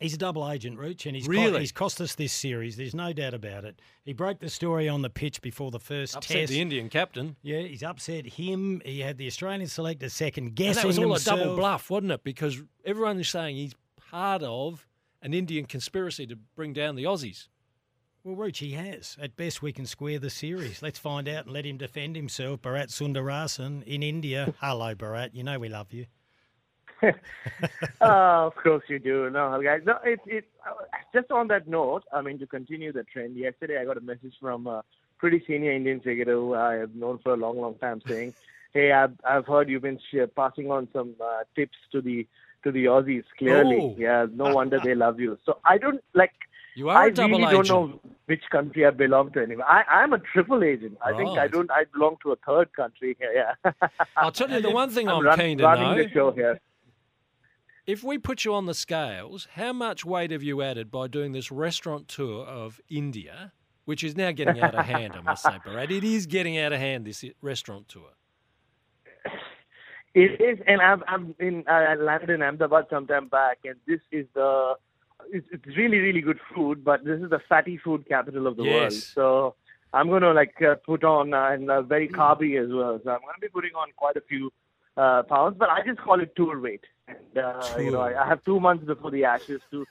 He's a double agent, Rooch, and he's, Really? co- he's cost us this series. There's no doubt about it. He broke the story on the pitch before the first Upset test. the Indian captain. Yeah, he's upset him. He had the Australian selector second And guessing that was all himself. a double bluff, wasn't it? Because everyone is saying he's part of an Indian conspiracy to bring down the Aussies. Well, Rooch, he has. At best, we can square the series. Let's find out and let him defend himself. Bharat Sundaresan in India. Hello, Bharat. You know we love you. Uh, of course you do. No, guys. No, it, it, uh, just on that note, I mean, to continue the trend, yesterday I got a message from a pretty senior Indian cricketer who I have known for a long, long time saying, hey, I've, I've heard you've been sh- passing on some uh, tips to the to the Aussies. Clearly, Oh. yeah, no wonder they love you. So I don't like. You are I a double really agent. don't know which country I belong to anymore. I, I'm a triple agent. I think I don't. I belong to a third country here. Yeah. I'll tell you the one thing I'm, run- keen to running know. the show here. If we put you on the scales, how much weight have you added by doing this restaurant tour of India, which is now getting out of hand, I must say, Bharat? It is getting out of hand, this restaurant tour. It is, and I've I'm in I landed in Ahmedabad sometime back, and this is the it's, it's really really good food, but this is the fatty food capital of the world. Yes. So I'm going to like uh, put on uh, and uh, very carby as well. So I'm going to be putting on quite a few uh, pounds, but I just call it tour weight. And uh, you know, I, I have two months before the Ashes to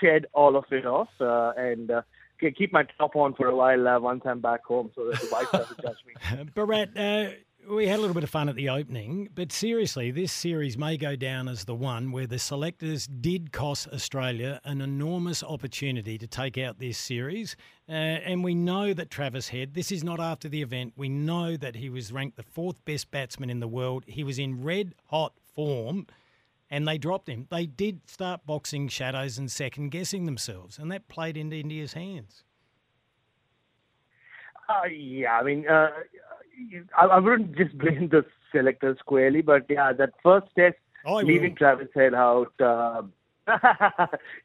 shed all of it off uh, and. Uh, Keep my top on for a while uh, once I'm back home, so that the wife doesn't judge me. Bharat, uh, we had a little bit of fun at the opening, but seriously, this series may go down as the one where the selectors did cost Australia an enormous opportunity to take out this series. Uh, and we know that Travis Head, this is not after the event, we know that he was ranked the fourth best batsman in the world. He was in red hot form. And they dropped him. They did start boxing shadows and second guessing themselves, and that played into India's hands. Uh, yeah, I mean, uh, I, I wouldn't just blame the selectors squarely, but yeah, that first test, I leaving will. Travis Head out. Uh,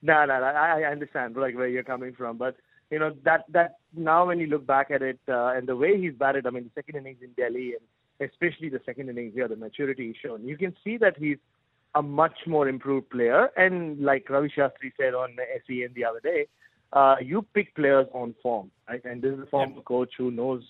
no, no, no, I, I understand like where you're coming from, but you know that that now when you look back at it uh, and the way he's batted, I mean, the second innings in Delhi and especially the second innings here, the maturity he's shown, you can see that he's a much more improved player. And like Ravi Shastri said on SEN the other day, uh, you pick players on form, right? And this is a former coach who knows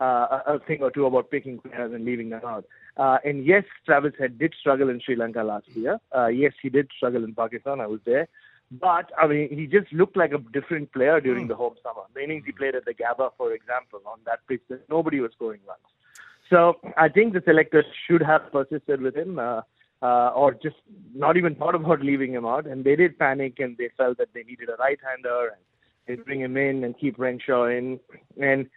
uh, a thing or two about picking players and leaving them out. Uh, and yes, Travis Head did struggle in Sri Lanka last year. Uh, yes, he did struggle in Pakistan. I was there. But, I mean, he just looked like a different player during the home summer. The innings he played at the Gabba, for example, on that pitch, that nobody was scoring runs. So I think the selectors should have persisted with him, uh, uh, or just not even thought about leaving him out. And they did panic, and they felt that they needed a right-hander, and they bring him in and keep Renshaw in. And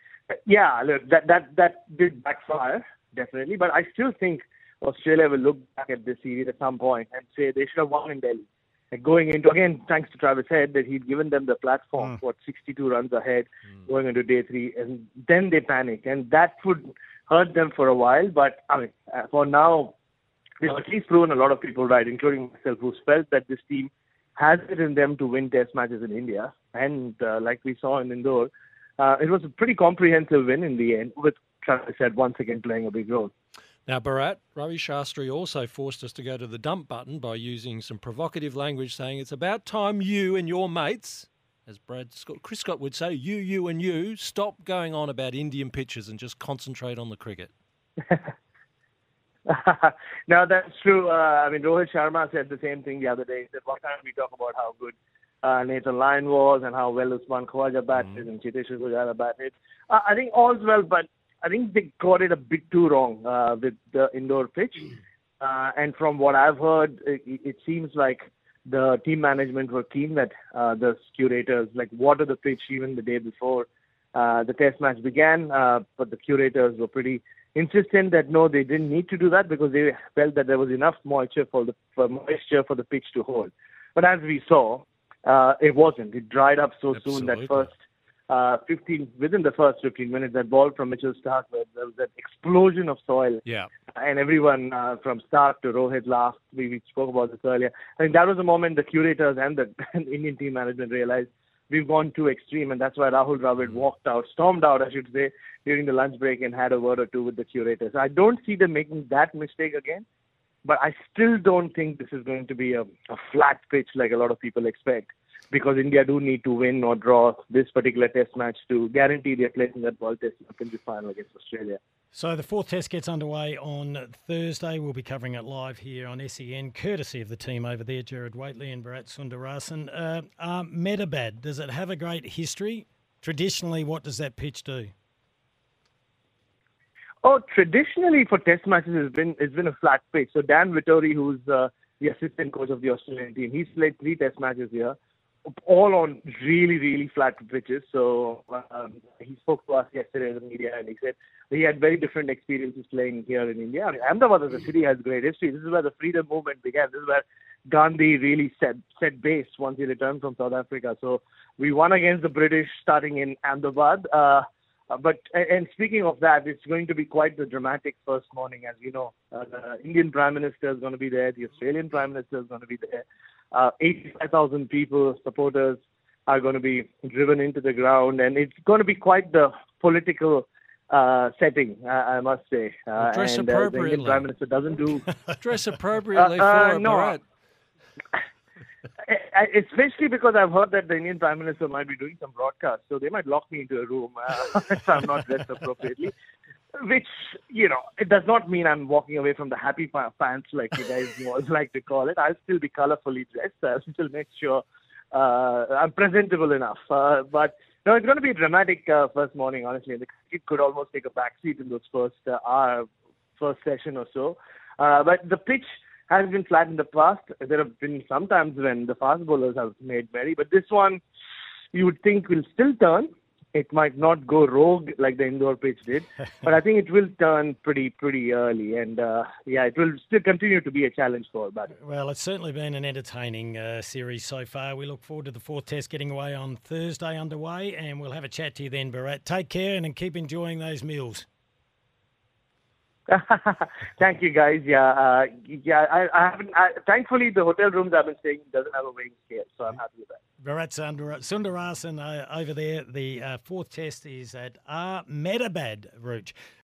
yeah, look, that that that did backfire definitely. But I still think Australia will look back at this series at some point and say they should have won in Delhi. Like going into again, thanks to Travis Head, that he'd given them the platform, what 62 runs ahead, going into day three, and then they panic, and that would hurt them for a while. But I mean, uh, for now, they've at least proven a lot of people right, including myself, who's felt that this team has it in them to win Test matches in India, and uh, like we saw in Indore, uh, it was a pretty comprehensive win in the end, with Travis Head once again playing a big role. Now, Bharat, Ravi Shastri also forced us to go to the dump button by using some provocative language saying it's about time you and your mates, as Brad Scott, Chris Scott would say, you, you, and you, stop going on about Indian pitches and just concentrate on the cricket. no, that's true. Uh, I mean, Rohit Sharma said the same thing the other day. He said, "What time we talk about how good uh, Nathan Lyon was and how well Usman Khawaja batted and Cheteshwar Pujara batted. Uh, I think all's well, but I think they got it a bit too wrong uh, with the Indore pitch. Uh, and from what I've heard, it, it seems like the team management were keen that uh, the curators like water the pitch even the day before uh, the test match began. Uh, but the curators were pretty insistent that no, they didn't need to do that because they felt that there was enough moisture for the for moisture for the pitch to hold. But as we saw, uh, it wasn't. It dried up so soon that first uh, 15 within the first 15 minutes, that ball from Mitchell Starc, where there was that explosion of soil, Yeah. and everyone uh, from Starc to Rohit laughed. We, we spoke about this earlier. I think that was the moment the curators and the Indian team management realized we've gone too extreme, and that's why Rahul Dravid walked out, stormed out, I should say, during the lunch break and had a word or two with the curators. I don't see them making that mistake again, but I still don't think this is going to be a, a flat pitch like a lot of people expect. Because India do need to win or draw this particular test match to guarantee their place in that World Test Championship final against Australia. So the fourth test gets underway on Thursday. We'll be covering it live here on SEN, courtesy of the team over there, Jared Waitley and Bharat Sundaresan. Uh, uh, Medabad, does it have a great history? Traditionally, what does that pitch do? Oh, traditionally for Test matches, it's been it's been a flat pitch. So Dan Vettori, who's uh, the assistant coach of the Australian team, he's played three Test matches here, all on really really flat pitches. So um, he spoke to us yesterday in the media, and he said he had very different experiences playing here in India. I mean, Ahmedabad as a city has great history. This is where the freedom movement began. This is where Gandhi really set set base once he returned from South Africa. So we won against the British starting in Ahmedabad. Uh, uh, but and speaking of that, it's going to be quite the dramatic first morning, as you know. Uh, the Indian Prime Minister is going to be there. The Australian Prime Minister is going to be there. Uh, 85,000 people, supporters, are going to be driven into the ground, and it's going to be quite the political uh, setting, uh, I must say. Uh, dress and uh, the Indian. Prime Minister doesn't do Dress appropriately Uh, for no. Bharat. I- especially because I've heard that the Indian Prime Minister might be doing some broadcast, so they might lock me into a room uh, if I'm not dressed appropriately. Which you know, it does not mean I'm walking away from the happy pa- pants like you guys always like to call it. I'll still be colorfully dressed. I'll still make sure uh, I'm presentable enough. Uh, but no, it's going to be a dramatic uh, first morning, honestly. Cricket could almost take a backseat in those first uh, hour, first session or so. Uh, but the pitch has been flat in the past. There have been some times when the fast bowlers have made merry, but this one you would think will still turn. It might not go rogue like the Indore pitch did, but I think it will turn pretty pretty early, and uh, yeah, it will still continue to be a challenge for Bharat. Well, it's certainly been an entertaining uh, series so far. We look forward to the fourth test getting away on Thursday underway, and we'll have a chat to you then, Bharat. Take care and keep enjoying those meals. Thank you, guys. Yeah, uh, yeah. I, I haven't. I, thankfully, the hotel rooms I've been staying doesn't have a weighing scale, so I'm happy with that. Sundar- Sundaresan uh, over there. The uh, fourth test is at Ahmedabad, Roach.